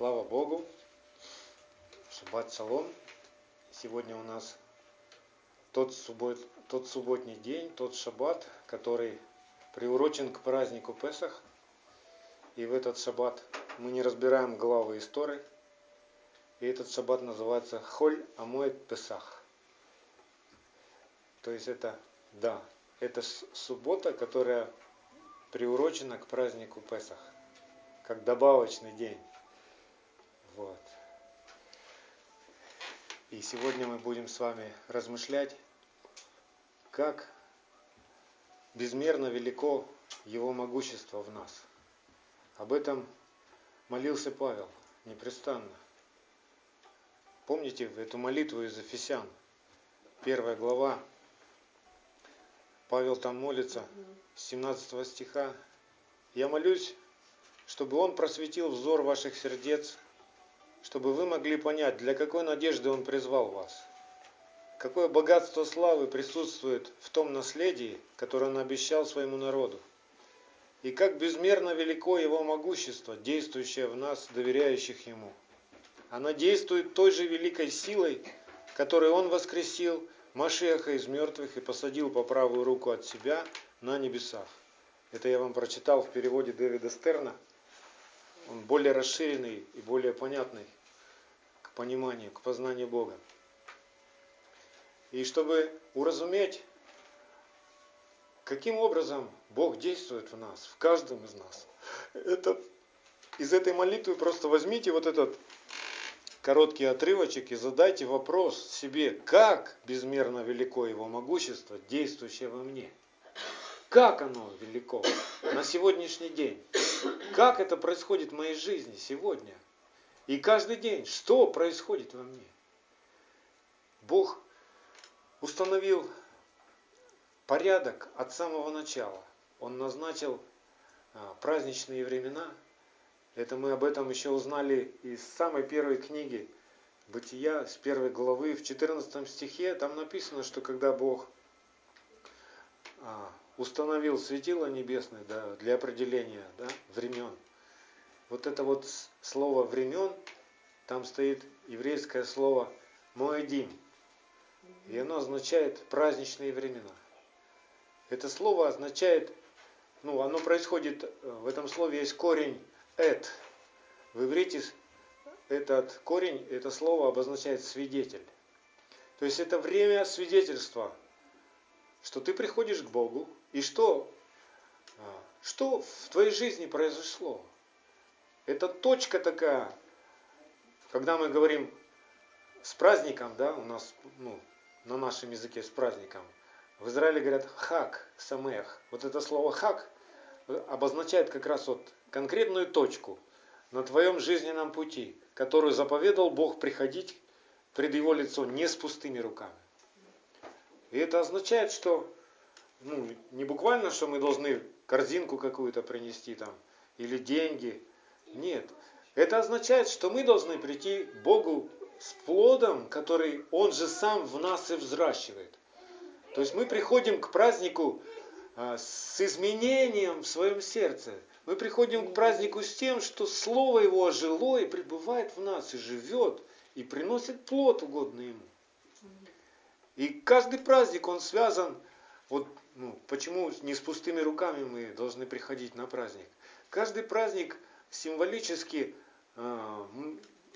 Слава Богу. Шаббат шалом. Сегодня у нас тот, суббот, тот субботний день, тот шаббат, который приурочен к празднику Песах. И в этот шаббат мы не разбираем главы истории. И этот шаббат называется Холь Амоет Песах. То есть это, да, это суббота, которая приурочена к празднику Песах, как добавочный день. Вот. И сегодня мы будем с вами размышлять, как безмерно велико Его могущество в нас. Об этом молился Павел непрестанно. Помните эту молитву из Ефесян, первая глава. Павел там молится, с 17 стиха. «Я молюсь, чтобы Он просветил взор ваших сердец, чтобы вы могли понять, для какой надежды Он призвал вас. Какое богатство славы присутствует в том наследии, которое Он обещал своему народу. И как безмерно велико Его могущество, действующее в нас, доверяющих Ему. Она действует той же великой силой, которой Он воскресил Машеха из мертвых и посадил по правую руку от себя на небесах. Это я вам прочитал в переводе Дэвида Стерна – он более расширенный и более понятный к пониманию, к познанию Бога. И чтобы уразуметь, каким образом Бог действует в нас, в каждом из нас, это, из этой молитвы просто возьмите вот этот короткий отрывочек и задайте вопрос себе, как безмерно велико Его могущество, действующее во мне. Как оно велико на сегодняшний день? Как это происходит в моей жизни сегодня? И каждый день, что происходит во мне? Бог установил порядок от самого начала. Он назначил а, праздничные времена. Это мы об этом еще узнали из самой первой книги Бытия, с первой главы, в 14 стихе. Там написано, что когда Бог а, установил светило небесное да, для определения да, времен. Вот это вот слово времен, там стоит еврейское слово Моэдим. И оно означает праздничные времена. Это слово означает, ну, оно происходит, в этом слове есть корень эт. В иврите этот корень, это слово обозначает свидетель. То есть это время свидетельства, что ты приходишь к Богу, и что? А, что в твоей жизни произошло? Это точка такая, когда мы говорим с праздником, да, у нас, ну, на нашем языке с праздником, в Израиле говорят хак, самех. Вот это слово хак обозначает как раз вот конкретную точку на твоем жизненном пути, которую заповедал Бог приходить пред Его лицо не с пустыми руками. И это означает, что ну, не буквально, что мы должны корзинку какую-то принести там, или деньги. Нет. Это означает, что мы должны прийти к Богу с плодом, который Он же сам в нас и взращивает. То есть мы приходим к празднику а, с изменением в своем сердце. Мы приходим к празднику с тем, что Слово Его ожило и пребывает в нас, и живет, и приносит плод угодный Ему. И каждый праздник, он связан вот ну, почему не с пустыми руками мы должны приходить на праздник? Каждый праздник символически э,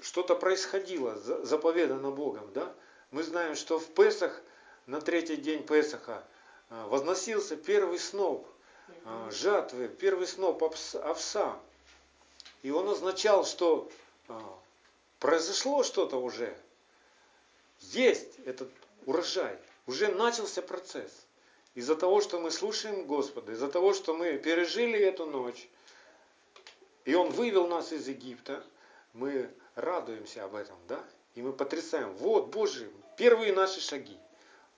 что-то происходило, заповедано Богом. Да? Мы знаем, что в Песах, на третий день Песаха, э, возносился первый сноп э, жатвы, первый сноп овса. И он означал, что э, произошло что-то уже. Есть этот урожай. Уже начался процесс. Из-за того, что мы слушаем Господа, из-за того, что мы пережили эту ночь, и Он вывел нас из Египта, мы радуемся об этом, да? И мы потрясаем. Вот, Боже, первые наши шаги.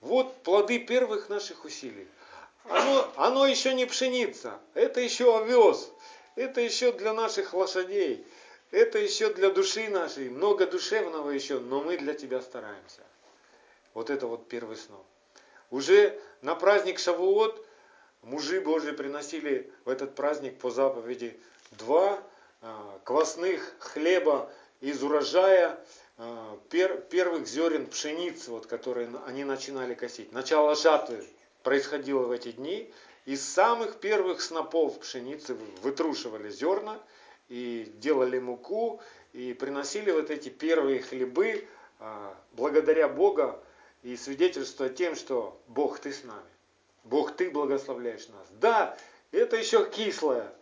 Вот плоды первых наших усилий. Оно, оно еще не пшеница, это еще овес, это еще для наших лошадей, это еще для души нашей, много душевного еще, но мы для Тебя стараемся. Вот это вот первый сноп. Уже на праздник Шавуот мужи Божьи приносили в этот праздник по заповеди два а, квасных хлеба из урожая а, пер, первых зерен пшеницы, вот, которые они начинали косить. Начало жатвы происходило в эти дни. Из самых первых снопов пшеницы вытрушивали зерна и делали муку, и приносили вот эти первые хлебы а, благодаря Бога и свидетельствуя тем, что Бог ты с нами. Бог ты благословляешь нас. Да, это еще кислое.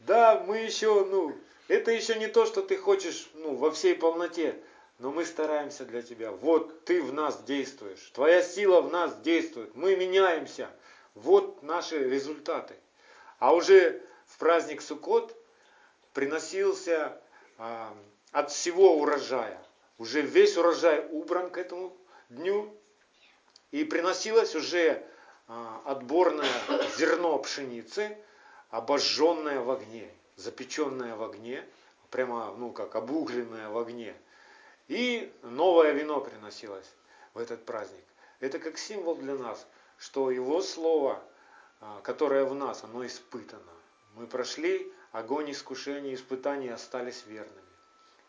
Да, мы еще, ну, это еще не то, что ты хочешь, ну, во всей полноте. Но мы стараемся для тебя. Вот ты в нас действуешь. Твоя сила в нас действует. Мы меняемся. Вот наши результаты. А уже в праздник Суккот приносился а, от всего урожая. Уже весь урожай убран к этому дню. И приносилось уже а, отборное зерно пшеницы, обожженное в огне, запеченное в огне, прямо, ну, как обугленное в огне. И новое вино приносилось в этот праздник. Это как символ для нас, что Его Слово, а, которое в нас, оно испытано. Мы прошли огонь искушений, испытаний, остались верными.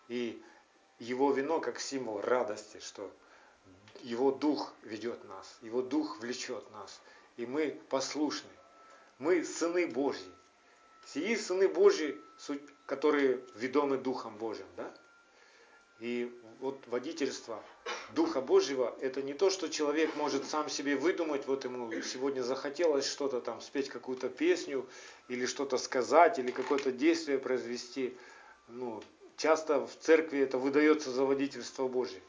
И Его вино как символ радости, что Его Дух ведет нас, Его Дух влечет нас, и мы послушны. Мы сыны Божьи. Сии сыны Божьи, которые ведомы Духом Божьим, да? И вот водительство Духа Божьего, это не то, что человек может сам себе выдумать, вот ему сегодня захотелось что-то там, спеть какую-то песню, или что-то сказать, или какое-то действие произвести. Ну, часто в церкви это выдается за водительство Божье.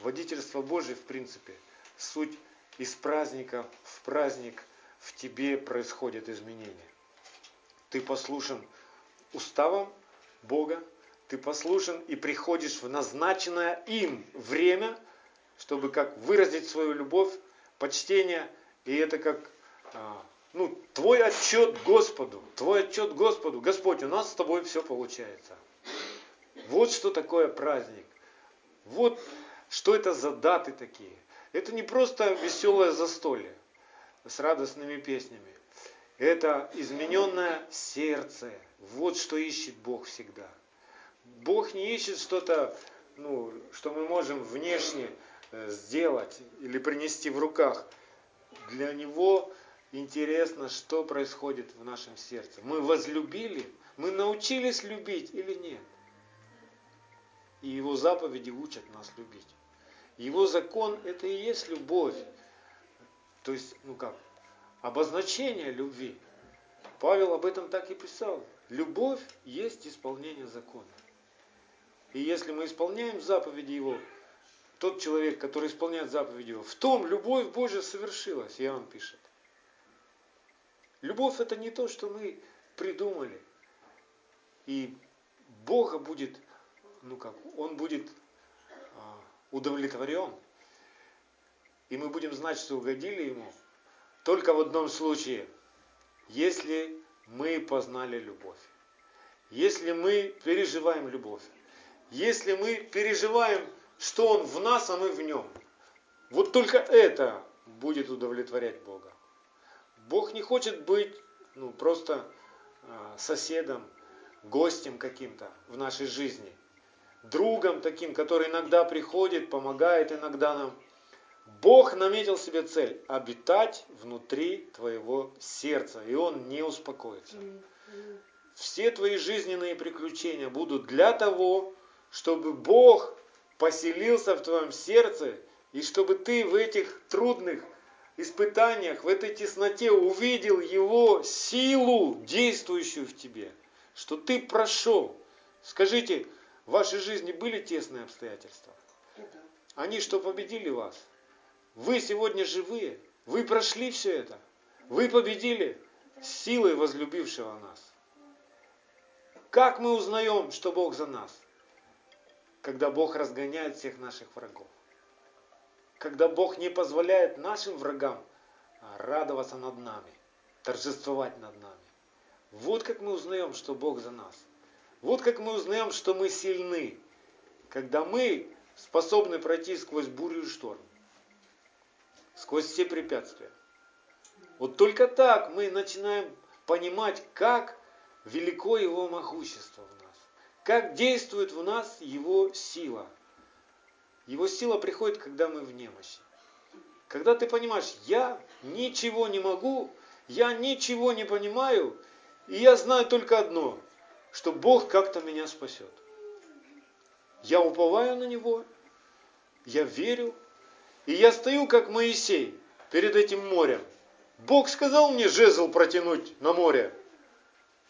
Водительство Божье, в принципе, суть из праздника в праздник в тебе происходят изменения. Ты послушен уставом Бога, ты послушен и приходишь в назначенное им время, чтобы как выразить свою любовь, почтение, и это как а, ну, твой отчет Господу, твой отчет Господу. Господь, у нас с тобой все получается. Вот что такое праздник. Вот что это за даты такие. Это не просто веселое застолье с радостными песнями. Это измененное сердце. Вот что ищет Бог всегда. Бог не ищет что-то, ну, что мы можем внешне э, сделать или принести в руках. Для Него интересно, что происходит в нашем сердце. Мы возлюбили, мы научились любить или нет. И Его заповеди учат нас любить. Его закон это и есть любовь. То есть, ну как, обозначение любви. Павел об этом так и писал. Любовь есть исполнение закона. И если мы исполняем заповеди Его, тот человек, который исполняет заповеди Его, в том любовь Божья совершилась, Иоанн пишет. Любовь это не то, что мы придумали. И Бога будет, ну как, Он будет а, удовлетворен. И мы будем знать, что угодили Ему только в одном случае, если мы познали любовь. Если мы переживаем любовь если мы переживаем, что Он в нас, а мы в Нем. Вот только это будет удовлетворять Бога. Бог не хочет быть ну, просто э, соседом, гостем каким-то в нашей жизни, другом таким, который иногда приходит, помогает иногда нам. Бог наметил себе цель – обитать внутри твоего сердца, и Он не успокоится. Все твои жизненные приключения будут для того, чтобы Бог поселился в твоем сердце, и чтобы ты в этих трудных испытаниях, в этой тесноте увидел Его силу, действующую в тебе, что ты прошел. Скажите, в вашей жизни были тесные обстоятельства? Они что, победили вас? Вы сегодня живые, вы прошли все это, вы победили силой возлюбившего нас. Как мы узнаем, что Бог за нас? когда Бог разгоняет всех наших врагов. Когда Бог не позволяет нашим врагам радоваться над нами, торжествовать над нами. Вот как мы узнаем, что Бог за нас. Вот как мы узнаем, что мы сильны, когда мы способны пройти сквозь бурю и шторм, сквозь все препятствия. Вот только так мы начинаем понимать, как велико Его могущество в нас как действует в нас Его сила. Его сила приходит, когда мы в немощи. Когда ты понимаешь, я ничего не могу, я ничего не понимаю, и я знаю только одно, что Бог как-то меня спасет. Я уповаю на Него, я верю, и я стою, как Моисей, перед этим морем. Бог сказал мне жезл протянуть на море.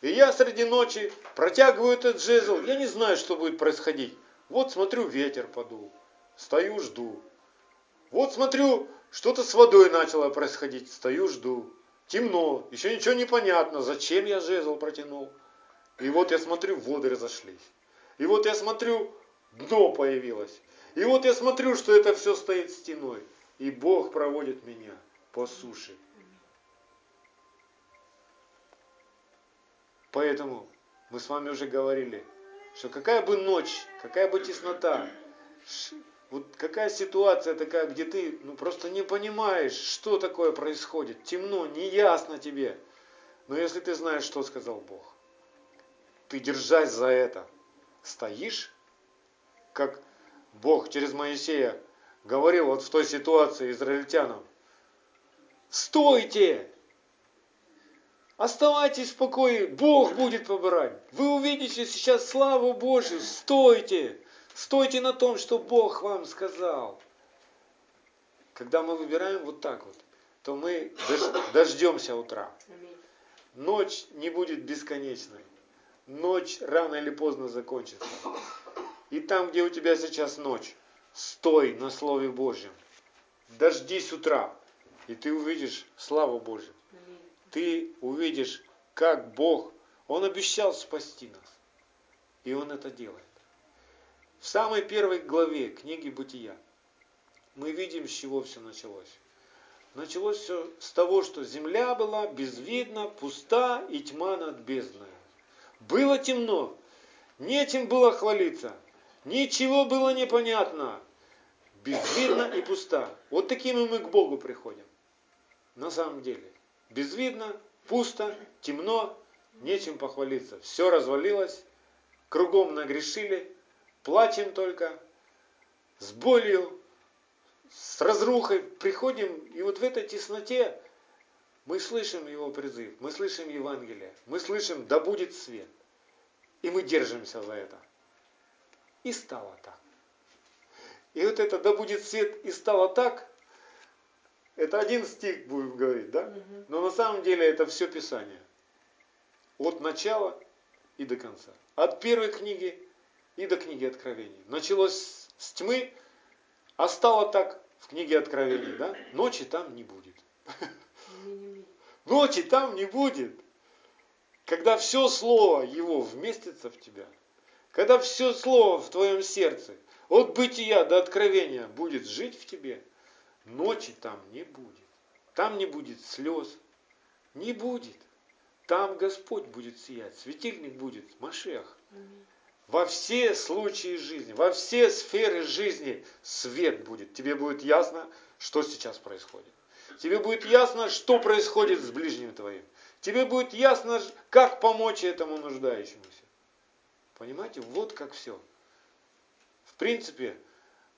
И я среди ночи протягиваю этот жезл. Я не знаю, что будет происходить. Вот смотрю, ветер подул. Стою, жду. Вот смотрю, что-то с водой начало происходить. Стою, жду. Темно, еще ничего не понятно, зачем я жезл протянул. И вот я смотрю, воды разошлись. И вот я смотрю, дно появилось. И вот я смотрю, что это все стоит стеной. И Бог проводит меня по суше. Поэтому мы с вами уже говорили, что какая бы ночь, какая бы теснота, вот какая ситуация такая, где ты ну, просто не понимаешь, что такое происходит, темно, неясно тебе. Но если ты знаешь, что сказал Бог, ты держась за это, стоишь, как Бог через Моисея говорил вот в той ситуации израильтянам, стойте, Оставайтесь в покое, Бог будет побирать. Вы увидите сейчас славу Божью, стойте. Стойте на том, что Бог вам сказал. Когда мы выбираем вот так вот, то мы дождемся утра. Ночь не будет бесконечной. Ночь рано или поздно закончится. И там, где у тебя сейчас ночь, стой на Слове Божьем. Дождись утра, и ты увидишь славу Божью ты увидишь, как Бог, Он обещал спасти нас. И Он это делает. В самой первой главе книги Бытия мы видим, с чего все началось. Началось все с того, что земля была безвидна, пуста и тьма над бездной. Было темно, нечем было хвалиться, ничего было непонятно, безвидно и пуста. Вот такими мы к Богу приходим. На самом деле. Безвидно, пусто, темно, нечем похвалиться. Все развалилось, кругом нагрешили, плачем только, с болью, с разрухой приходим, и вот в этой тесноте мы слышим его призыв, мы слышим Евангелие, мы слышим «да будет свет». И мы держимся за это. И стало так. И вот это «да будет свет» и стало так, это один стих будем говорить, да? Но на самом деле это все Писание. От начала и до конца. От первой книги и до книги Откровений. Началось с тьмы, а стало так в книге Откровений, да? Ночи там не будет. Ночи там не будет. Когда все слово его вместится в тебя, когда все слово в твоем сердце, от бытия до откровения будет жить в тебе – Ночи там не будет. Там не будет слез. Не будет. Там Господь будет сиять. Светильник будет. Машех. Во все случаи жизни, во все сферы жизни свет будет. Тебе будет ясно, что сейчас происходит. Тебе будет ясно, что происходит с ближним твоим. Тебе будет ясно, как помочь этому нуждающемуся. Понимаете, вот как все. В принципе,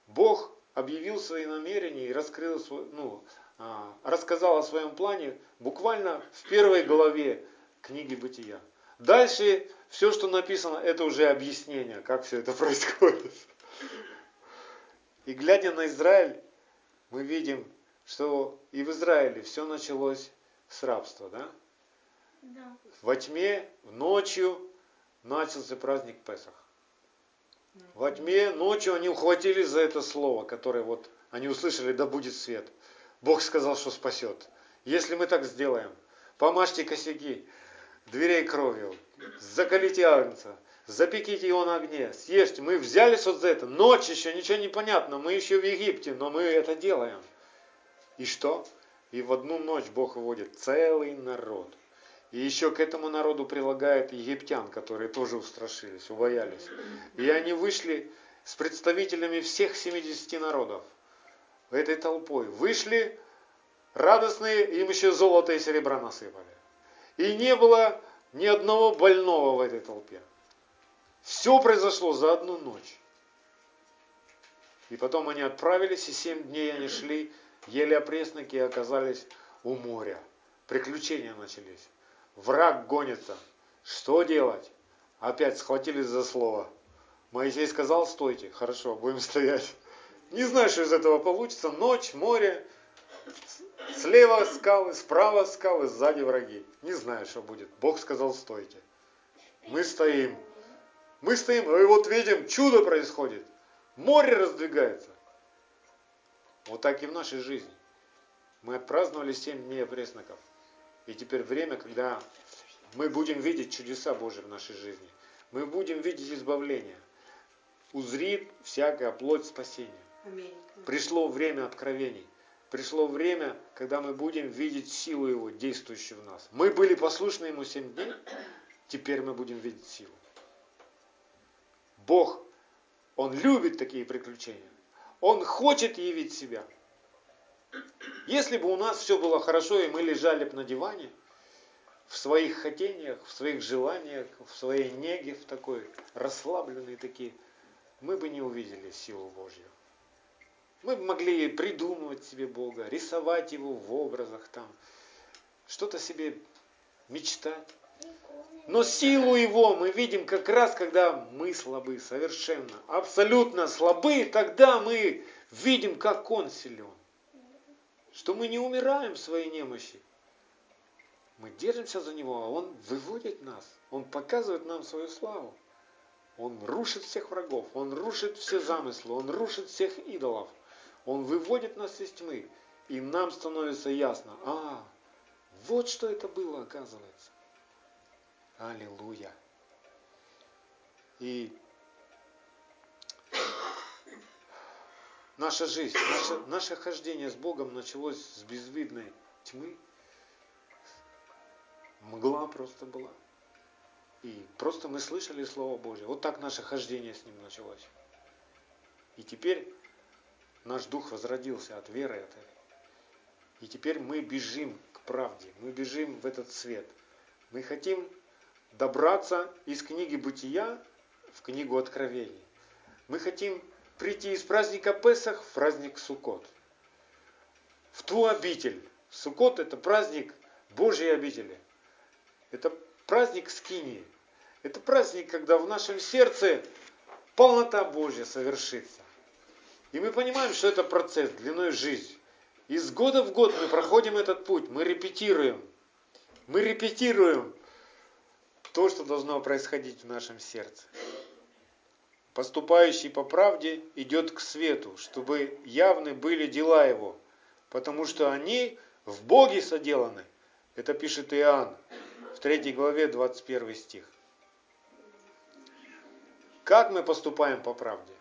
Бог объявил свои намерения и раскрыл, ну, а, рассказал о своем плане буквально в первой главе книги Бытия. Дальше все, что написано, это уже объяснение, как все это происходит. И глядя на Израиль, мы видим, что и в Израиле все началось с рабства, да? Да. Во тьме, ночью начался праздник Песах. Во тьме ночью они ухватились за это слово, которое вот они услышали, да будет свет. Бог сказал, что спасет. Если мы так сделаем, помажьте косяки дверей кровью, закалите агнца, запеките его на огне, съешьте. Мы взялись вот за это. Ночь еще, ничего не понятно, мы еще в Египте, но мы это делаем. И что? И в одну ночь Бог выводит целый народ. И еще к этому народу прилагает египтян, которые тоже устрашились, убоялись. И они вышли с представителями всех 70 народов, этой толпой. Вышли радостные, им еще золото и серебра насыпали. И не было ни одного больного в этой толпе. Все произошло за одну ночь. И потом они отправились, и семь дней они шли, ели опресноки и оказались у моря. Приключения начались. Враг гонится. Что делать? Опять схватились за слово. Моисей сказал, стойте. Хорошо, будем стоять. Не знаю, что из этого получится. Ночь, море, слева скалы, справа скалы, сзади враги. Не знаю, что будет. Бог сказал, стойте. Мы стоим. Мы стоим, и вот видим, чудо происходит. Море раздвигается. Вот так и в нашей жизни. Мы отпраздновали 7 дней пресноков. И теперь время, когда мы будем видеть чудеса Божьи в нашей жизни. Мы будем видеть избавление. Узрит всякая плоть спасения. Пришло время откровений. Пришло время, когда мы будем видеть силу Его, действующую в нас. Мы были послушны Ему 7 дней, теперь мы будем видеть силу. Бог, Он любит такие приключения. Он хочет явить себя. Если бы у нас все было хорошо, и мы лежали бы на диване, в своих хотениях, в своих желаниях, в своей неге, в такой расслабленной такие, мы бы не увидели силу Божью. Мы бы могли придумывать себе Бога, рисовать Его в образах там, что-то себе мечтать. Но силу Его мы видим как раз, когда мы слабы, совершенно, абсолютно слабы, тогда мы видим, как Он силен. Что мы не умираем в своей немощи. Мы держимся за Него, а Он выводит нас. Он показывает нам свою славу. Он рушит всех врагов, Он рушит все замыслы, Он рушит всех идолов. Он выводит нас из тьмы. И нам становится ясно, а, вот что это было, оказывается. Аллилуйя. И наша жизнь, наше, наше хождение с Богом началось с безвидной тьмы. Мгла просто была. И просто мы слышали Слово Божье. Вот так наше хождение с Ним началось. И теперь наш дух возродился от веры этой. И теперь мы бежим к правде, мы бежим в этот свет. Мы хотим добраться из книги Бытия в книгу Откровений. Мы хотим прийти из праздника Песах в праздник Суккот. В ту обитель. Суккот это праздник Божьей обители. Это праздник Скинии. Это праздник, когда в нашем сердце полнота Божья совершится. И мы понимаем, что это процесс длиной жизнь. Из года в год мы проходим этот путь, мы репетируем. Мы репетируем то, что должно происходить в нашем сердце. Поступающий по правде идет к свету, чтобы явны были дела его, потому что они в Боге соделаны. Это пишет Иоанн в 3 главе 21 стих. Как мы поступаем по правде?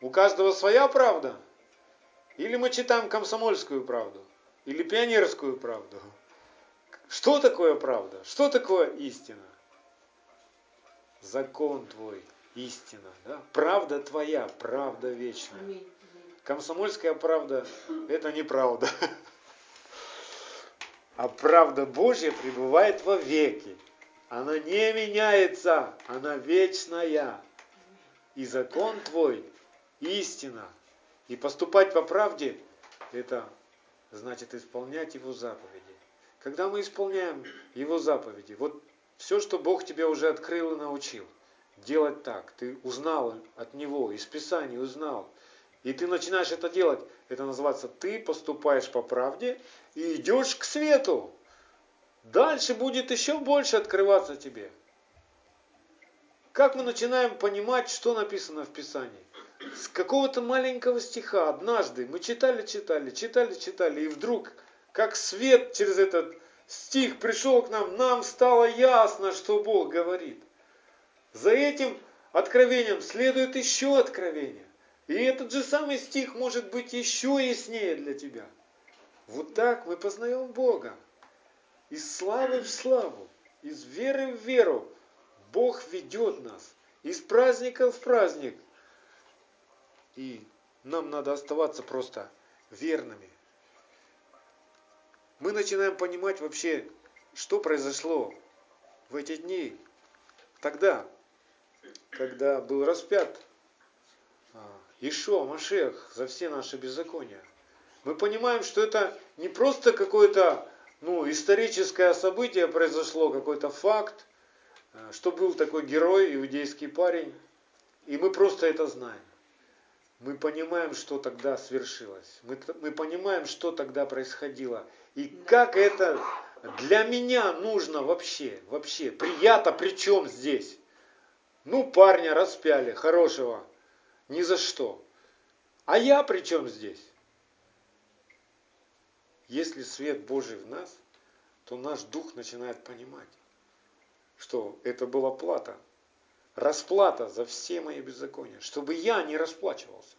У каждого своя правда? Или мы читаем комсомольскую правду? Или пионерскую правду? Что такое правда? Что такое истина? Закон твой, истина. Да? Правда твоя, правда вечная. Комсомольская правда – это неправда. А правда Божья пребывает во веки. Она не меняется, она вечная. И закон твой истина. И поступать по правде – это значит исполнять Его заповеди. Когда мы исполняем Его заповеди, вот все, что Бог тебе уже открыл и научил, делать так, ты узнал от Него, из Писания узнал, и ты начинаешь это делать, это называется ты поступаешь по правде и идешь к свету. Дальше будет еще больше открываться тебе. Как мы начинаем понимать, что написано в Писании? с какого-то маленького стиха однажды мы читали, читали, читали, читали, и вдруг, как свет через этот стих пришел к нам, нам стало ясно, что Бог говорит. За этим откровением следует еще откровение. И этот же самый стих может быть еще яснее для тебя. Вот так мы познаем Бога. Из славы в славу, из веры в веру Бог ведет нас. Из праздника в праздник – и нам надо оставаться просто верными. Мы начинаем понимать вообще, что произошло в эти дни, тогда, когда был распят а, Ишо, Машех за все наши беззакония, мы понимаем, что это не просто какое-то ну, историческое событие произошло, какой-то факт, а, что был такой герой, иудейский парень, и мы просто это знаем. Мы понимаем, что тогда свершилось. Мы, мы понимаем, что тогда происходило. И как это для меня нужно вообще, вообще, приятно, при чем здесь? Ну, парня распяли, хорошего, ни за что. А я при чем здесь? Если свет Божий в нас, то наш дух начинает понимать, что это была плата, расплата за все мои беззакония, чтобы я не расплачивался,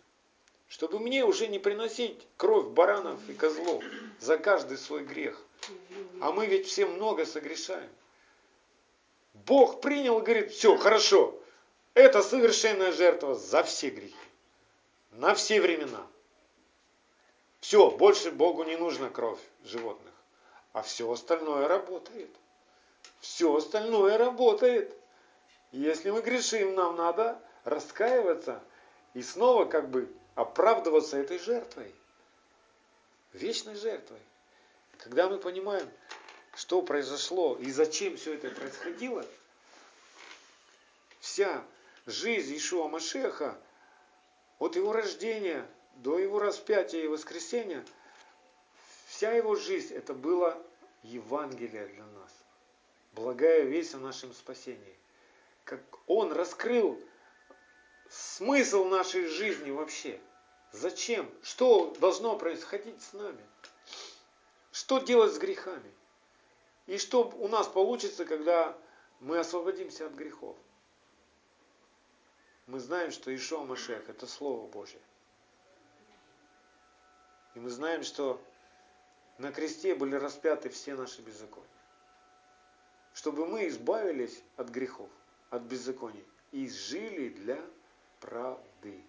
чтобы мне уже не приносить кровь баранов и козлов за каждый свой грех. А мы ведь все много согрешаем. Бог принял и говорит, все, хорошо, это совершенная жертва за все грехи, на все времена. Все, больше Богу не нужна кровь животных, а все остальное работает. Все остальное работает. Если мы грешим, нам надо раскаиваться и снова как бы оправдываться этой жертвой, вечной жертвой. Когда мы понимаем, что произошло и зачем все это происходило, вся жизнь Ишуа Машеха, от его рождения до его распятия и воскресения, вся его жизнь это было Евангелие для нас. Благая весть о нашем спасении. Как он раскрыл смысл нашей жизни вообще. Зачем? Что должно происходить с нами? Что делать с грехами? И что у нас получится, когда мы освободимся от грехов? Мы знаем, что Ишуа Машех – это Слово Божье. И мы знаем, что на кресте были распяты все наши беззакония. Чтобы мы избавились от грехов, от беззаконий и жили для правды.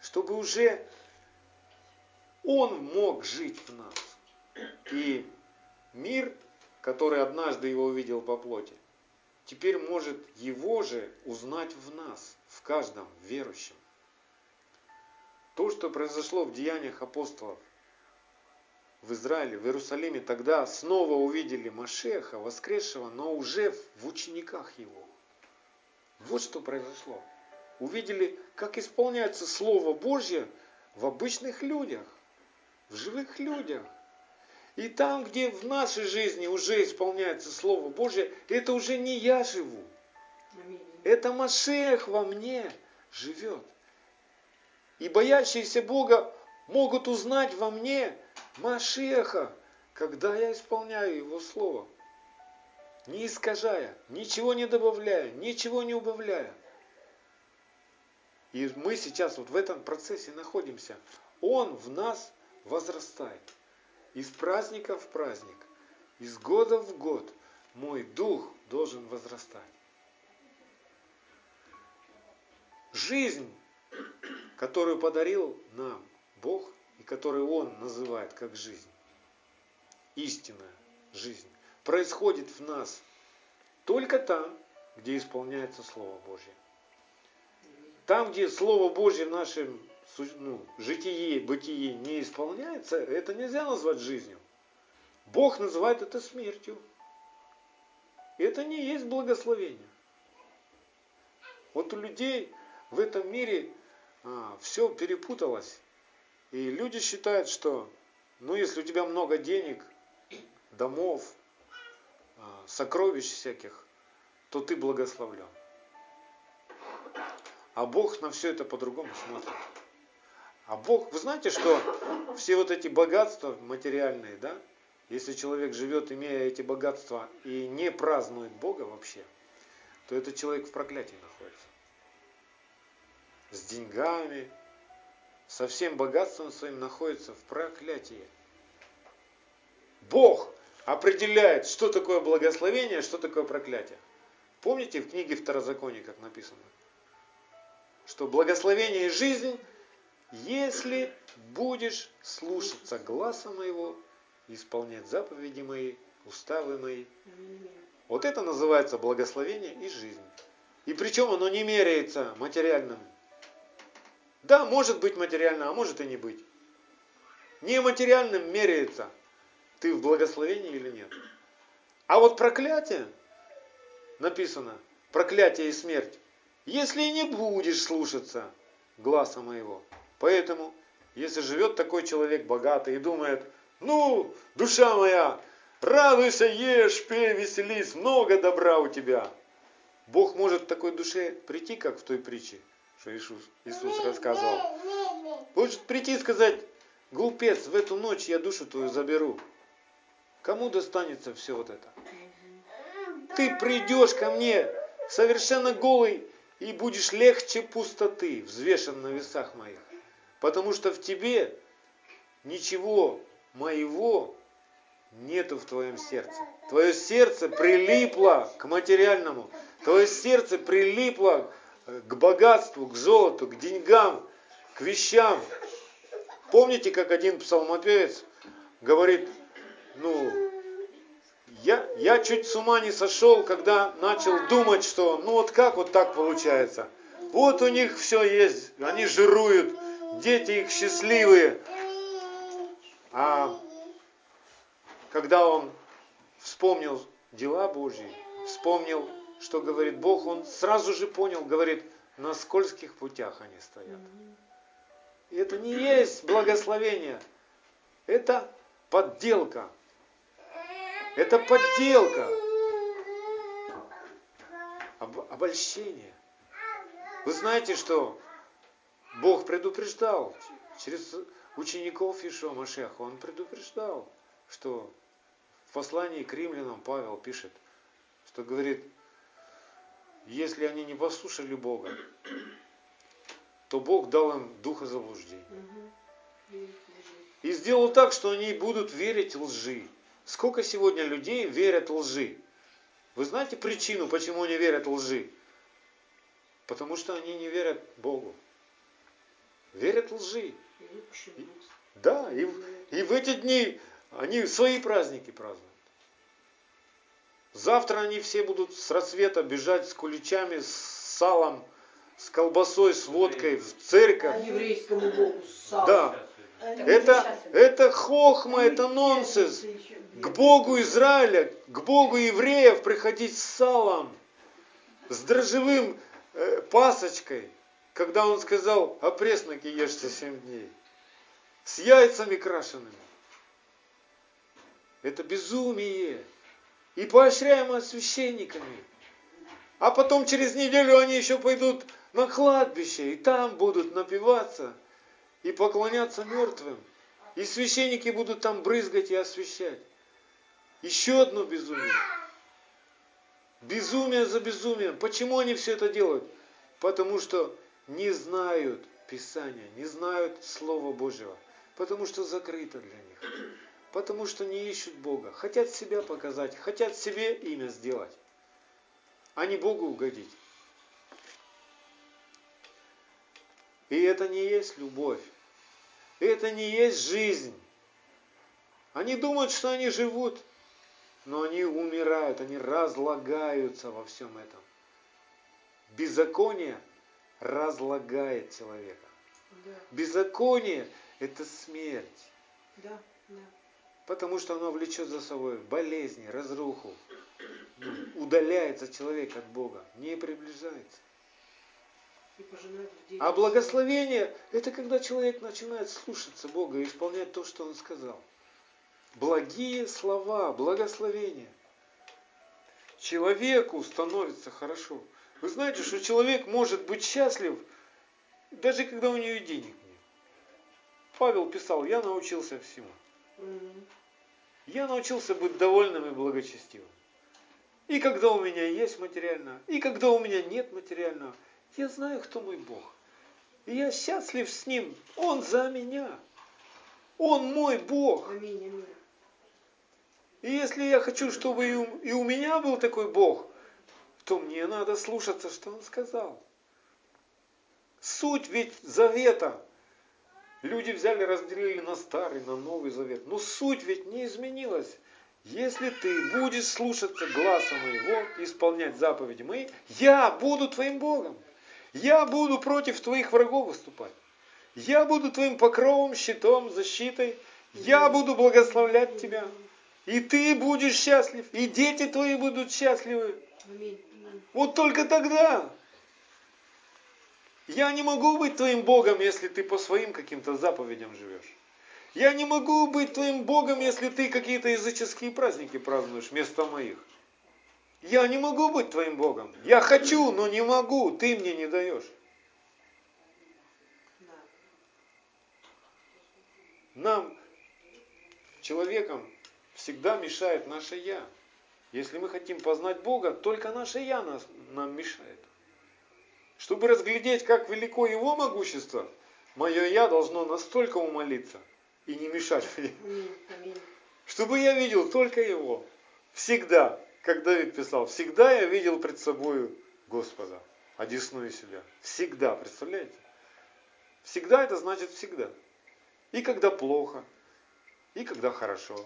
Чтобы уже Он мог жить в нас. И мир, который однажды его увидел по плоти, теперь может его же узнать в нас, в каждом верующем. То, что произошло в деяниях апостолов в Израиле, в Иерусалиме, тогда снова увидели Машеха, воскресшего, но уже в учениках его. Вот что произошло. Увидели, как исполняется Слово Божье в обычных людях, в живых людях. И там, где в нашей жизни уже исполняется Слово Божье, это уже не я живу. Это Машех во мне живет. И боящиеся Бога могут узнать во мне Машеха, когда я исполняю Его Слово. Не искажая, ничего не добавляя, ничего не убавляя. И мы сейчас вот в этом процессе находимся. Он в нас возрастает. Из праздника в праздник, из года в год мой дух должен возрастать. Жизнь, которую подарил нам Бог, и которую Он называет как жизнь, истинная жизнь, происходит в нас только там, где исполняется Слово Божье. Там, где Слово Божье в нашем ну, житие, бытие не исполняется, это нельзя назвать жизнью. Бог называет это смертью. Это не есть благословение. Вот у людей в этом мире а, все перепуталось. И люди считают, что ну если у тебя много денег, домов, а, сокровищ всяких, то ты благословлен. А Бог на все это по-другому смотрит. А Бог, вы знаете, что все вот эти богатства материальные, да, если человек живет, имея эти богатства, и не празднует Бога вообще, то этот человек в проклятии находится. С деньгами, со всем богатством своим находится в проклятии. Бог определяет, что такое благословение, что такое проклятие. Помните в книге Второзакония, как написано? Что благословение и жизнь если будешь слушаться гласа моего, исполнять заповеди мои, уставы мои. Вот это называется благословение и жизнь. И причем оно не меряется материальным. Да, может быть материально, а может и не быть. Нематериальным меряется, ты в благословении или нет. А вот проклятие, написано, проклятие и смерть, если не будешь слушаться гласа моего. Поэтому, если живет такой человек богатый и думает, ну, душа моя, радуйся, ешь, пей, веселись, много добра у тебя. Бог может такой душе прийти, как в той притче, что Иисус, Иисус рассказывал. Может прийти и сказать, глупец, в эту ночь я душу твою заберу. Кому достанется все вот это? Ты придешь ко мне совершенно голый и будешь легче пустоты, взвешен на весах моих. Потому что в тебе ничего моего нету в твоем сердце. Твое сердце прилипло к материальному. Твое сердце прилипло к богатству, к золоту, к деньгам, к вещам. Помните, как один псалмопевец говорит, ну, я, я чуть с ума не сошел, когда начал думать, что ну вот как вот так получается. Вот у них все есть, они жируют, дети их счастливые. А когда он вспомнил дела Божьи, вспомнил, что говорит Бог, он сразу же понял, говорит, на скользких путях они стоят. И это не есть благословение, это подделка. Это подделка. Об, обольщение. Вы знаете, что Бог предупреждал через учеников Ишуа Машеха. Он предупреждал, что в послании к римлянам Павел пишет, что говорит, если они не послушали Бога, то Бог дал им духа заблуждения. И сделал так, что они будут верить лжи. Сколько сегодня людей верят лжи? Вы знаете причину, почему они верят лжи? Потому что они не верят Богу. Верят лжи. И, да, и, и в эти дни они свои праздники празднуют. Завтра они все будут с рассвета бежать с куличами, с салом, с колбасой, с водкой в церковь. А еврейскому Богу с салом. Да. Это, это хохма, это нонсенс. К Богу Израиля, к Богу евреев приходить с салом, с дрожжевым э, пасочкой, когда он сказал, о пресноке ешьте семь дней, с яйцами крашенными. Это безумие. И поощряемо священниками. А потом через неделю они еще пойдут на кладбище, и там будут напиваться и поклоняться мертвым. И священники будут там брызгать и освещать. Еще одно безумие. Безумие за безумием. Почему они все это делают? Потому что не знают Писания, не знают Слова Божьего. Потому что закрыто для них. Потому что не ищут Бога. Хотят себя показать, хотят себе имя сделать, а не Богу угодить. И это не есть любовь. Это не есть жизнь. Они думают, что они живут, но они умирают, они разлагаются во всем этом. Беззаконие разлагает человека. Да. Беззаконие – это смерть. Да, да. Потому что оно влечет за собой болезни, разруху. Удаляется человек от Бога, не приближается. А благословение – это когда человек начинает слушаться Бога и исполнять то, что Он сказал. Благие слова, благословения. Человеку становится хорошо. Вы знаете, что человек может быть счастлив, даже когда у него денег нет. Павел писал, я научился всему. Я научился быть довольным и благочестивым. И когда у меня есть материальное, и когда у меня нет материального, я знаю, кто мой Бог. И я счастлив с Ним. Он за меня. Он мой Бог. Аминь, аминь. И если я хочу, чтобы и у, и у меня был такой Бог, то мне надо слушаться, что Он сказал. Суть ведь завета. Люди взяли, разделили на старый, на новый завет. Но суть ведь не изменилась. если ты будешь слушаться гласа моего, исполнять заповеди мои, я буду твоим Богом. Я буду против твоих врагов выступать. Я буду твоим покровом, щитом, защитой. Я буду благословлять тебя. И ты будешь счастлив, и дети твои будут счастливы. Вот только тогда. Я не могу быть твоим Богом, если ты по своим каким-то заповедям живешь. Я не могу быть твоим Богом, если ты какие-то языческие праздники празднуешь вместо моих. Я не могу быть твоим Богом. Я хочу, но не могу. Ты мне не даешь. Да. Нам, человекам, всегда мешает наше «я». Если мы хотим познать Бога, только наше «я» нас, нам мешает. Чтобы разглядеть, как велико Его могущество, мое «я» должно настолько умолиться и не мешать мне. Чтобы я видел только Его. Всегда, как Давид писал, всегда я видел пред собою Господа, одесную себя. Всегда, представляете? Всегда это значит всегда. И когда плохо, и когда хорошо.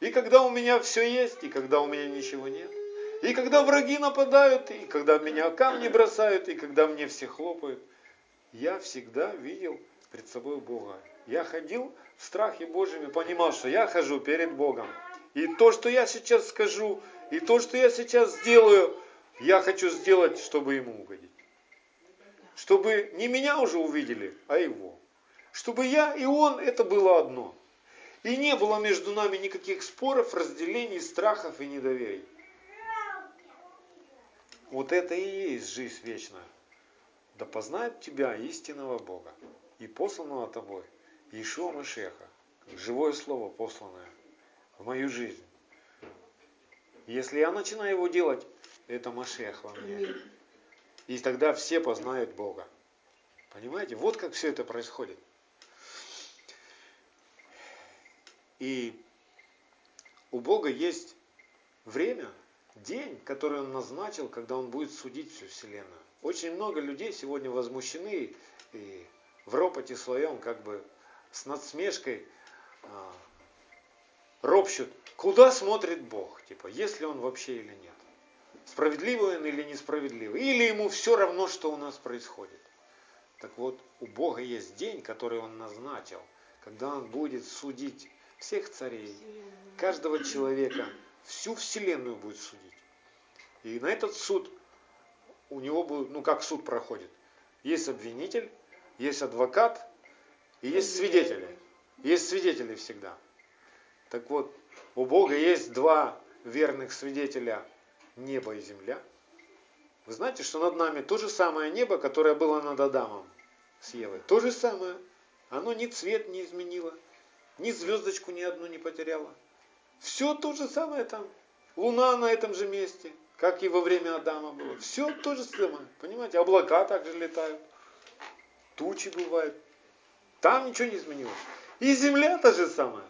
И когда у меня все есть, и когда у меня ничего нет. И когда враги нападают, и когда меня камни бросают, и когда мне все хлопают. Я всегда видел пред собой Бога. Я ходил в страхе Божьем и понимал, что я хожу перед Богом. И то, что я сейчас скажу, и то, что я сейчас сделаю, я хочу сделать, чтобы Ему угодить. Чтобы не меня уже увидели, а Его. Чтобы я и Он, это было одно. И не было между нами никаких споров, разделений, страхов и недоверий. Вот это и есть жизнь вечная. Да познает тебя истинного Бога и посланного тобой, Иешуа Машеха, живое слово посланное в мою жизнь. Если я начинаю его делать, это Машех во мне. И тогда все познают Бога. Понимаете? Вот как все это происходит. И у Бога есть время, день, который Он назначил, когда Он будет судить всю Вселенную. Очень много людей сегодня возмущены и в ропоте своем, как бы с надсмешкой а, ропщут, куда смотрит Бог, типа, есть ли Он вообще или нет. Справедливый он или несправедливый. Или ему все равно, что у нас происходит. Так вот, у Бога есть день, который Он назначил, когда Он будет судить всех царей, каждого человека, всю вселенную будет судить. И на этот суд у него будет, ну как суд проходит, есть обвинитель, есть адвокат и есть свидетели. Есть свидетели всегда. Так вот, у Бога есть два верных свидетеля небо и земля. Вы знаете, что над нами то же самое небо, которое было над Адамом с Евой. То же самое. Оно ни цвет не изменило, ни звездочку ни одну не потеряла. Все то же самое там. Луна на этом же месте, как и во время Адама было. Все то же самое. Понимаете, облака также летают. Тучи бывают. Там ничего не изменилось. И земля та же самая.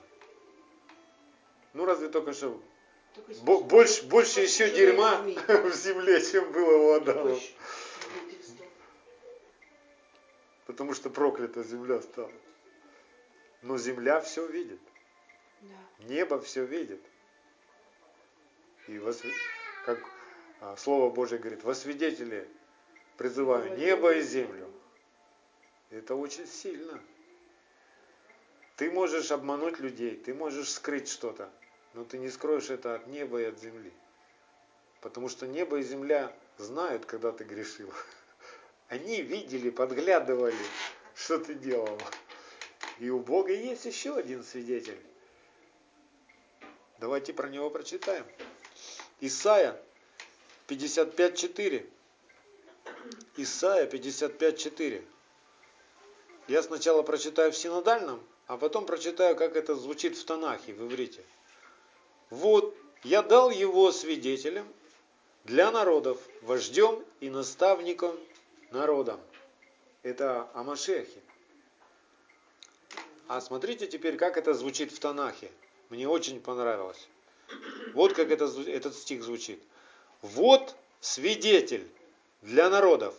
Ну разве только что бо- больше, больше еще дерьма в земле, чем было у Адама. Потому что проклята земля стала. Но земля все видит. Да. Небо все видит. И во св- как а, Слово Божье говорит, во свидетели призываю небо и землю. Это очень сильно. Ты можешь обмануть людей, ты можешь скрыть что-то, но ты не скроешь это от неба и от земли. Потому что небо и земля знают, когда ты грешил. Они видели, подглядывали, что ты делал. И у Бога есть еще один свидетель. Давайте про него прочитаем. Исайя 55.4. Исайя 55.4. Я сначала прочитаю в синодальном, а потом прочитаю, как это звучит в Танахе, в иврите. Вот, я дал его свидетелем для народов, вождем и наставником народам. Это о Машехе. А смотрите теперь, как это звучит в Танахе. Мне очень понравилось. Вот как это, этот стих звучит. Вот свидетель для народов.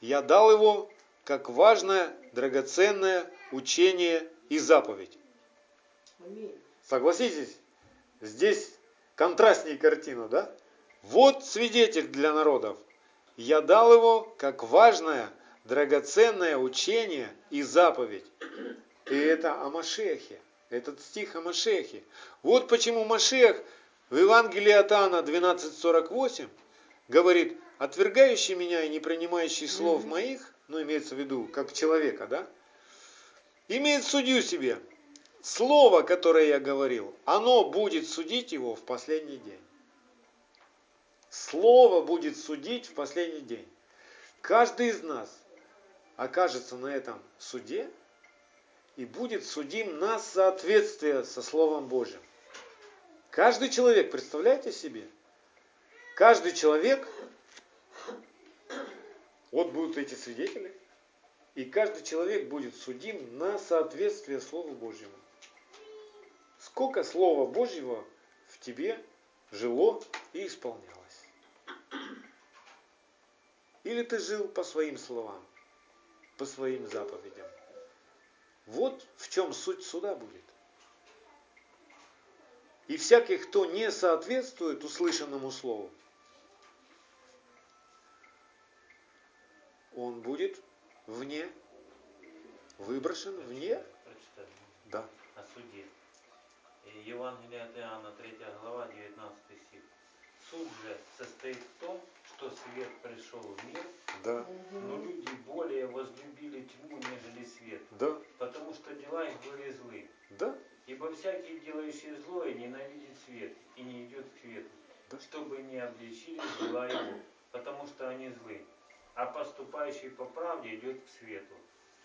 Я дал его как важное, драгоценное учение и заповедь. Согласитесь, здесь контрастнее картина, да? Вот свидетель для народов. Я дал его как важное, драгоценное учение и заповедь. И это о Машехе. Этот стих о Машехе. Вот почему Машех в Евангелии от Иоанна 12.48 говорит, отвергающий меня и не принимающий слов моих, ну имеется в виду, как человека, да, имеет судью себе. Слово, которое я говорил, оно будет судить его в последний день. Слово будет судить в последний день. Каждый из нас окажется на этом суде и будет судим на соответствие со Словом Божьим. Каждый человек, представляете себе? Каждый человек, вот будут эти свидетели, и каждый человек будет судим на соответствие Слову Божьему. Сколько Слова Божьего в тебе жило и исполнялось? Или ты жил по своим словам, по своим заповедям? Вот в чем суть суда будет. И всякий, кто не соответствует услышанному слову, он будет вне, выброшен вне. Прочитать Да. о суде. Евангелие от Иоанна, 3 глава, 19 стих. Суд же состоит в том, что свет пришел в мир, Да. но люди более возлюбили тьму, нежели свет, Да. потому что дела их были злы. Да. Ибо всякий, делающий злое, ненавидит свет и не идет к свету, Да. чтобы не обличили дела его, потому что они злы. А поступающий по правде идет к свету,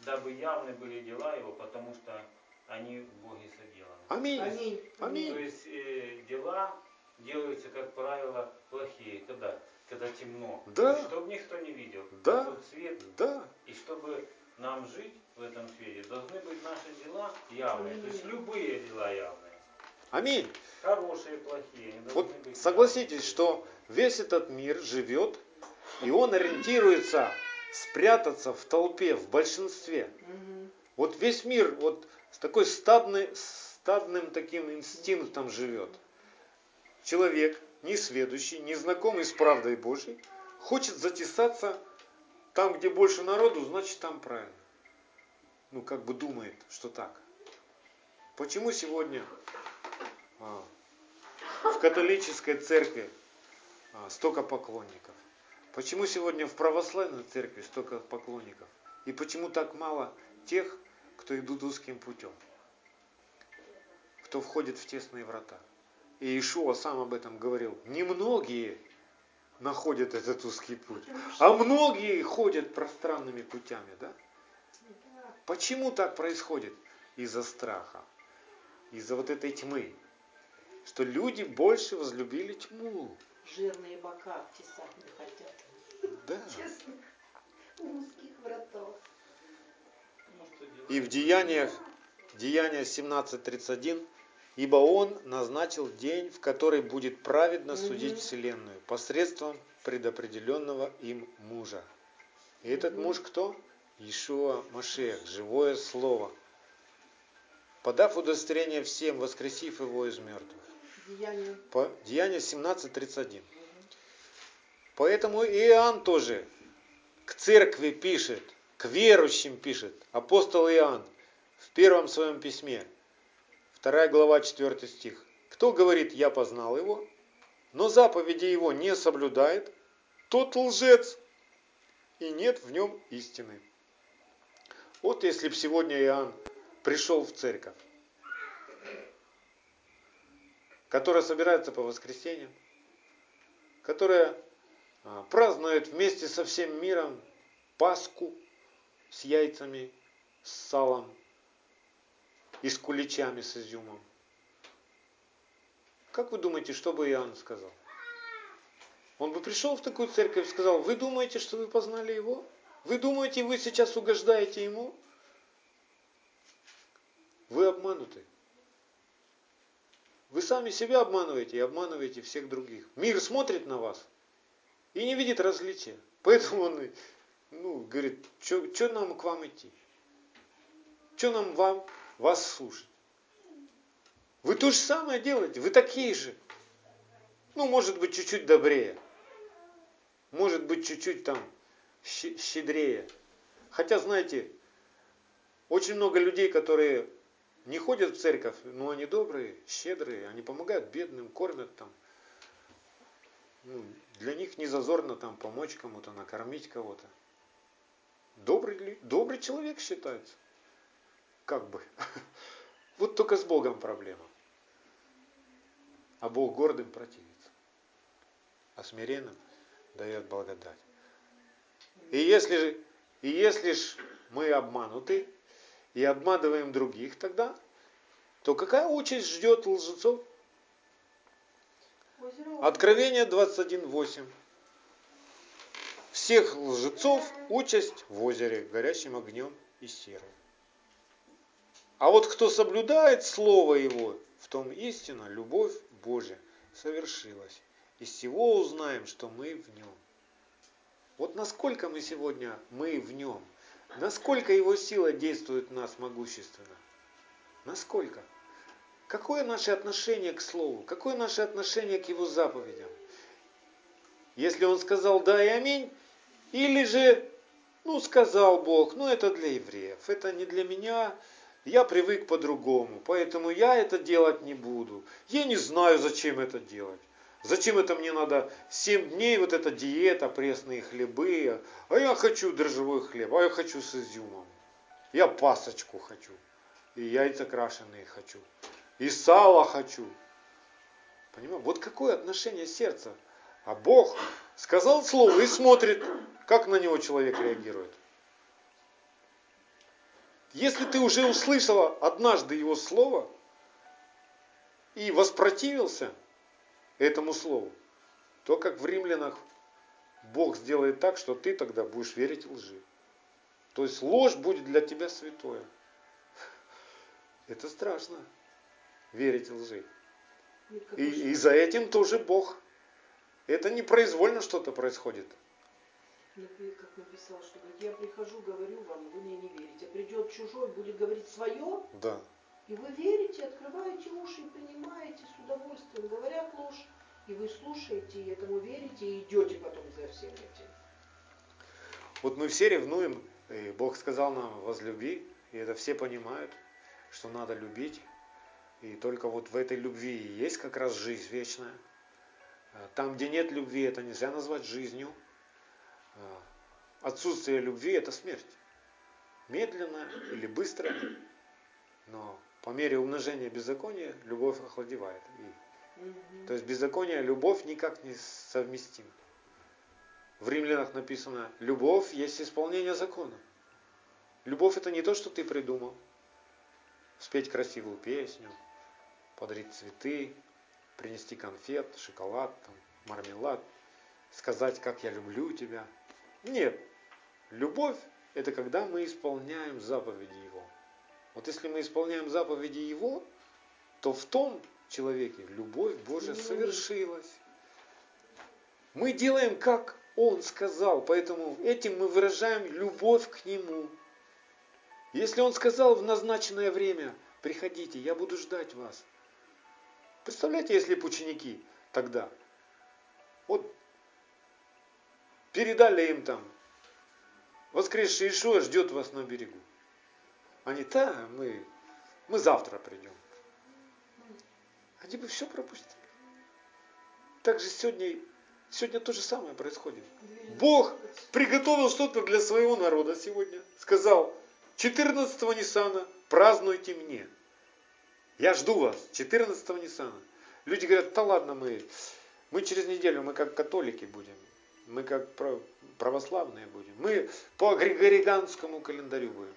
дабы явны были дела его, потому что они в Боге соделаны. Аминь. Аминь. Аминь. То есть э, дела делаются, как правило, плохие. Когда? Когда темно. Да. Чтобы никто не видел. Да. Тут свет. Да. И чтобы нам жить в этом свете, должны быть наши дела явные. То есть любые дела явные. Аминь. Хорошие, плохие. Вот быть согласитесь, что весь этот мир живет, и он ориентируется спрятаться в толпе, в большинстве. Мгм. Вот весь мир вот с такой стадной, стадным таким инстинктом живет. Человек, несведущий, незнакомый с правдой Божьей, хочет затесаться там, где больше народу, значит там правильно. Ну, как бы думает, что так. Почему сегодня а, в католической церкви а, столько поклонников? Почему сегодня в православной церкви столько поклонников? И почему так мало тех, кто идут узким путем? Кто входит в тесные врата? И Иешуа сам об этом говорил. Немногие находят этот узкий путь, а многие ходят пространными путями, да? Почему так происходит? Из-за страха, из-за вот этой тьмы, что люди больше возлюбили тьму. Жирные бока обтесать не хотят. Да. Честно. Узких вратов. Дела И в Деяниях, Деяния 17.31, ибо Он назначил день, в который будет праведно судить вселенную посредством предопределенного им мужа. И этот муж кто? Ишуа Машех, живое слово. Подав удостоверение всем, воскресив его из мертвых. Деяние. По Деяние 17.31. Поэтому Иоанн тоже к церкви пишет, к верующим пишет. Апостол Иоанн в первом своем письме, 2 глава, 4 стих. Кто говорит, я познал его, но заповеди его не соблюдает, тот лжец, и нет в нем истины. Вот если бы сегодня Иоанн пришел в церковь, которая собирается по воскресеньям, которая а, празднует вместе со всем миром Пасху с яйцами, с салом и с куличами с изюмом. Как вы думаете, что бы Иоанн сказал? Он бы пришел в такую церковь и сказал, вы думаете, что вы познали его? Вы думаете, вы сейчас угождаете ему? Вы обмануты. Вы сами себя обманываете и обманываете всех других. Мир смотрит на вас и не видит различия. Поэтому он ну, говорит, что нам к вам идти? Что нам вам, вас слушать? Вы то же самое делаете, вы такие же. Ну, может быть, чуть-чуть добрее. Может быть, чуть-чуть там щедрее. Хотя, знаете, очень много людей, которые не ходят в церковь, но они добрые, щедрые, они помогают бедным, кормят там. Ну, для них не зазорно там помочь кому-то, накормить кого-то. Добрый, добрый человек считается. Как бы. Вот только с Богом проблема. А Бог гордым противится. А смиренным дает благодать. И если, и если ж мы обмануты и обманываем других тогда, то какая участь ждет лжецов? Откровение 21.8. Всех лжецов участь в озере, горящим огнем и серой. А вот кто соблюдает Слово Его, в том истина, любовь Божья совершилась. Из всего узнаем, что мы в Нем. Вот насколько мы сегодня, мы в Нем. Насколько Его сила действует в нас могущественно. Насколько? Какое наше отношение к Слову? Какое наше отношение к Его заповедям? Если Он сказал «да» и «аминь», или же, ну, сказал Бог, ну, это для евреев, это не для меня, я привык по-другому, поэтому я это делать не буду. Я не знаю, зачем это делать. Зачем это мне надо 7 дней, вот эта диета, пресные хлебы, а я хочу дрожжевой хлеб, а я хочу с изюмом. Я пасочку хочу, и яйца крашеные хочу, и сало хочу. Понимаете? Вот какое отношение сердца. А Бог сказал слово и смотрит, как на него человек реагирует. Если ты уже услышала однажды его слово и воспротивился этому слову, то как в римлянах Бог сделает так, что ты тогда будешь верить лжи. То есть ложь будет для тебя святое. Это страшно. Верить лжи. И, и за этим тоже Бог. Это не произвольно что-то происходит как написал, что я прихожу, говорю вам, вы мне не верите. Придет чужой, будет говорить свое, да. и вы верите, открываете уши и принимаете с удовольствием. Говорят ложь, и вы слушаете, и этому верите, и идете потом за всем этим. Вот мы все ревнуем, и Бог сказал нам возлюби, и это все понимают, что надо любить. И только вот в этой любви есть как раз жизнь вечная. Там, где нет любви, это нельзя назвать жизнью. А, отсутствие любви – это смерть. Медленно или быстро, но по мере умножения беззакония любовь охладевает. И, то есть беззаконие, любовь никак не совместим. В римлянах написано, любовь есть исполнение закона. Любовь это не то, что ты придумал. Спеть красивую песню, подарить цветы, принести конфет, шоколад, там, мармелад, сказать, как я люблю тебя – нет. Любовь – это когда мы исполняем заповеди Его. Вот если мы исполняем заповеди Его, то в том человеке любовь Божья совершилась. Мы делаем, как Он сказал, поэтому этим мы выражаем любовь к Нему. Если Он сказал в назначенное время, приходите, я буду ждать вас. Представляете, если бы ученики тогда, вот Передали им там. Воскресший Ишуа ждет вас на берегу. Они, да, мы, мы завтра придем. Они бы все пропустили. Так же сегодня, сегодня то же самое происходит. Бог приготовил что-то для своего народа сегодня. Сказал, 14-го Ниссана празднуйте мне. Я жду вас, 14-го Ниссана. Люди говорят, да ладно, мы, мы через неделю, мы как католики будем. Мы как православные будем. Мы по григориганскому календарю будем.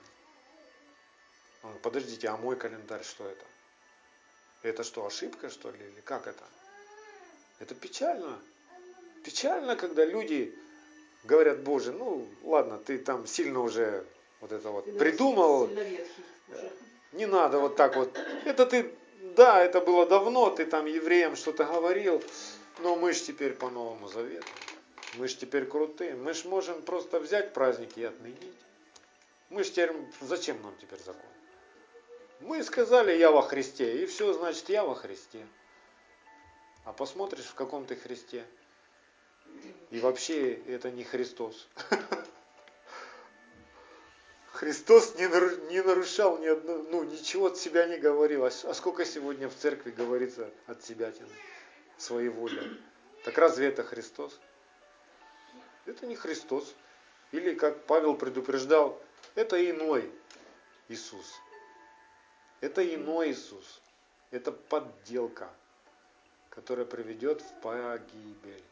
Подождите, а мой календарь что это? Это что, ошибка что ли? Или как это? Это печально. Печально, когда люди говорят, Боже, ну ладно, ты там сильно уже вот это вот сильно придумал. Не надо вот так вот. Это ты, да, это было давно, ты там евреям что-то говорил, но мы же теперь по Новому Завету. Мы же теперь крутые. Мы же можем просто взять праздники и отменить. Мы же теперь, зачем нам теперь закон? Мы сказали «я во Христе», и все, значит, я во Христе. А посмотришь, в каком ты Христе. И вообще это не Христос. Христос не, нарушал ни одно, ну, ничего от себя не говорил. А, а сколько сегодня в церкви говорится от себя своей воли? Так разве это Христос? Это не Христос. Или, как Павел предупреждал, это иной Иисус. Это иной Иисус. Это подделка, которая приведет в погибель.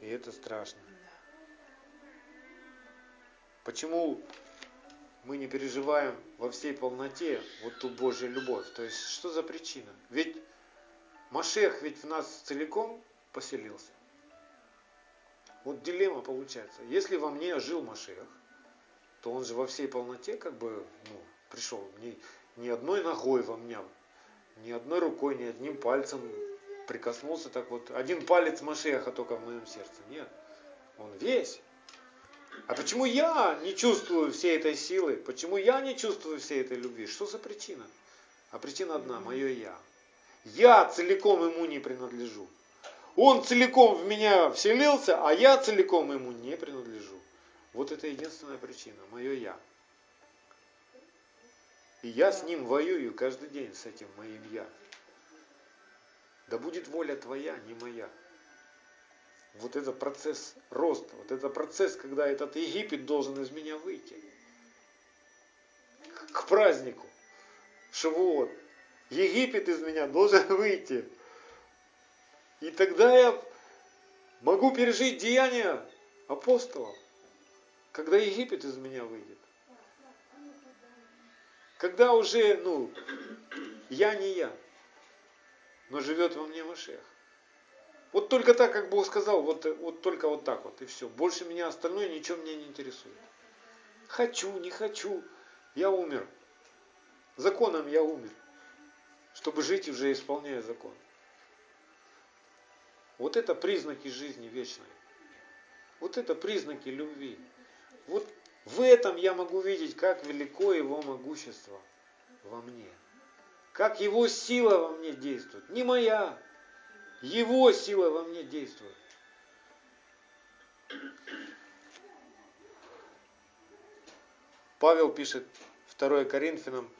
И это страшно. Почему мы не переживаем во всей полноте вот ту Божью любовь? То есть, что за причина? Ведь Машех ведь в нас целиком поселился. Вот дилемма получается. Если во мне жил Машех, то он же во всей полноте как бы ну, пришел. Ни, ни одной ногой во мне, ни одной рукой, ни одним пальцем прикоснулся так вот. Один палец Машеха только в моем сердце. Нет, он весь. А почему я не чувствую всей этой силы? Почему я не чувствую всей этой любви? Что за причина? А причина одна, мое я. Я целиком ему не принадлежу. Он целиком в меня вселился, а я целиком ему не принадлежу. Вот это единственная причина, мое я. И я с ним воюю каждый день, с этим моим я. Да будет воля твоя, не моя. Вот это процесс роста, вот это процесс, когда этот Египет должен из меня выйти. К празднику. Шивот. Египет из меня должен выйти. И тогда я могу пережить деяния апостолов, когда Египет из меня выйдет. Когда уже, ну, я не я, но живет во мне Машех. Вот только так, как Бог сказал, вот, вот только вот так вот, и все. Больше меня остальное ничего меня не интересует. Хочу, не хочу, я умер. Законом я умер, чтобы жить уже исполняя закон. Вот это признаки жизни вечной. Вот это признаки любви. Вот в этом я могу видеть, как велико его могущество во мне. Как его сила во мне действует. Не моя. Его сила во мне действует. Павел пишет 2 Коринфянам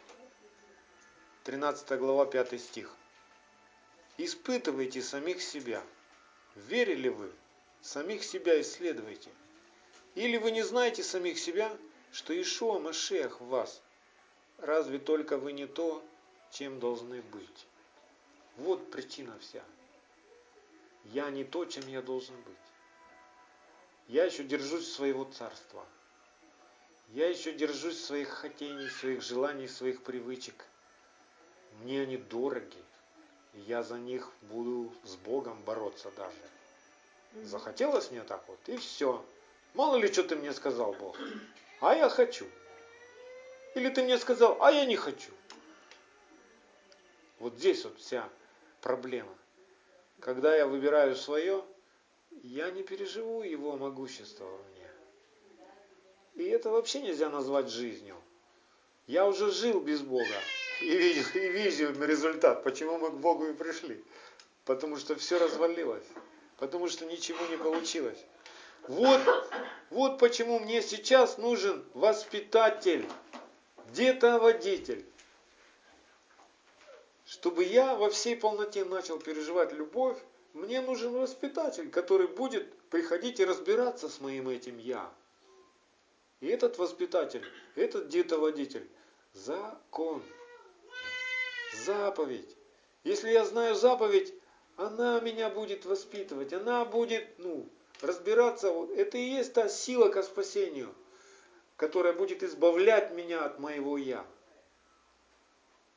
13 глава 5 стих. Испытывайте самих себя – Верили вы? Самих себя исследуйте. Или вы не знаете самих себя, что Ишуа Машех в вас? Разве только вы не то, чем должны быть? Вот причина вся. Я не то, чем я должен быть. Я еще держусь своего царства. Я еще держусь своих хотений, своих желаний, своих привычек. Мне они дороги я за них буду с Богом бороться даже. Захотелось мне так вот, и все. Мало ли, что ты мне сказал, Бог. А я хочу. Или ты мне сказал, а я не хочу. Вот здесь вот вся проблема. Когда я выбираю свое, я не переживу его могущество во мне. И это вообще нельзя назвать жизнью. Я уже жил без Бога и видел, и видел результат, почему мы к Богу и пришли. Потому что все развалилось. Потому что ничего не получилось. Вот, вот почему мне сейчас нужен воспитатель, где-то водитель. Чтобы я во всей полноте начал переживать любовь, мне нужен воспитатель, который будет приходить и разбираться с моим этим я. И этот воспитатель, этот где-то водитель, закон заповедь. Если я знаю заповедь, она меня будет воспитывать, она будет, ну, разбираться. Это и есть та сила к спасению, которая будет избавлять меня от моего «я».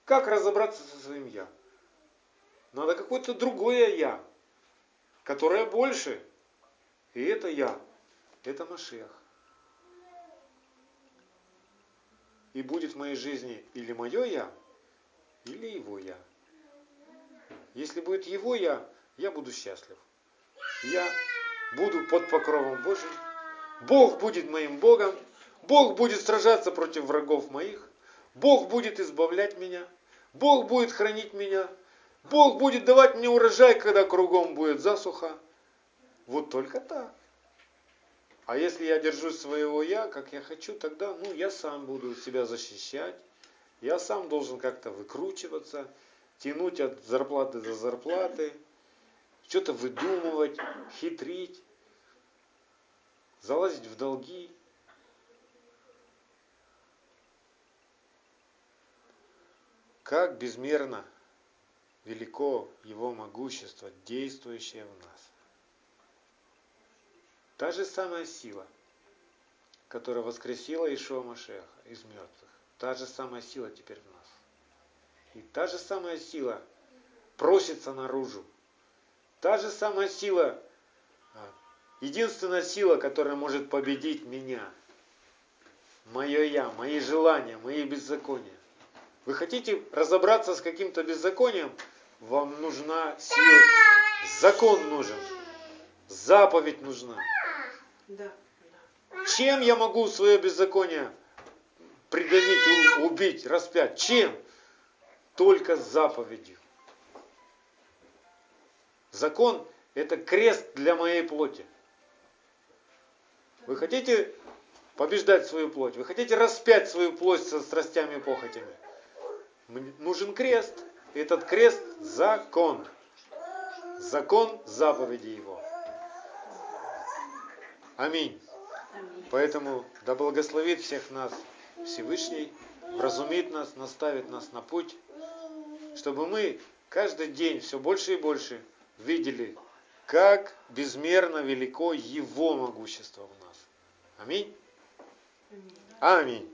Как разобраться со своим «я»? Надо какое-то другое «я», которое больше. И это «я», это Машех. И будет в моей жизни или мое «я», или его я. Если будет его я, я буду счастлив. Я буду под покровом Божьим. Бог будет моим Богом. Бог будет сражаться против врагов моих. Бог будет избавлять меня. Бог будет хранить меня. Бог будет давать мне урожай, когда кругом будет засуха. Вот только так. А если я держусь своего я, как я хочу, тогда ну, я сам буду себя защищать. Я сам должен как-то выкручиваться, тянуть от зарплаты до зарплаты, что-то выдумывать, хитрить, залазить в долги. Как безмерно велико Его могущество, действующее в нас. Та же самая сила, которая воскресила Ишуа Машеха из мертвых, та же самая сила теперь в нас. И та же самая сила просится наружу. Та же самая сила, а, единственная сила, которая может победить меня, мое я, мои желания, мои беззакония. Вы хотите разобраться с каким-то беззаконием? Вам нужна сила. Закон нужен. Заповедь нужна. Да. Чем я могу свое беззаконие придавить, убить, распять? Чем? Только заповедью. Закон – это крест для моей плоти. Вы хотите побеждать свою плоть? Вы хотите распять свою плоть со страстями и похотями? нужен крест. Этот крест – закон. Закон заповеди его. Аминь. Поэтому да благословит всех нас Всевышний, вразумит нас, наставит нас на путь, чтобы мы каждый день все больше и больше видели, как безмерно велико Его могущество в нас. Аминь. Аминь.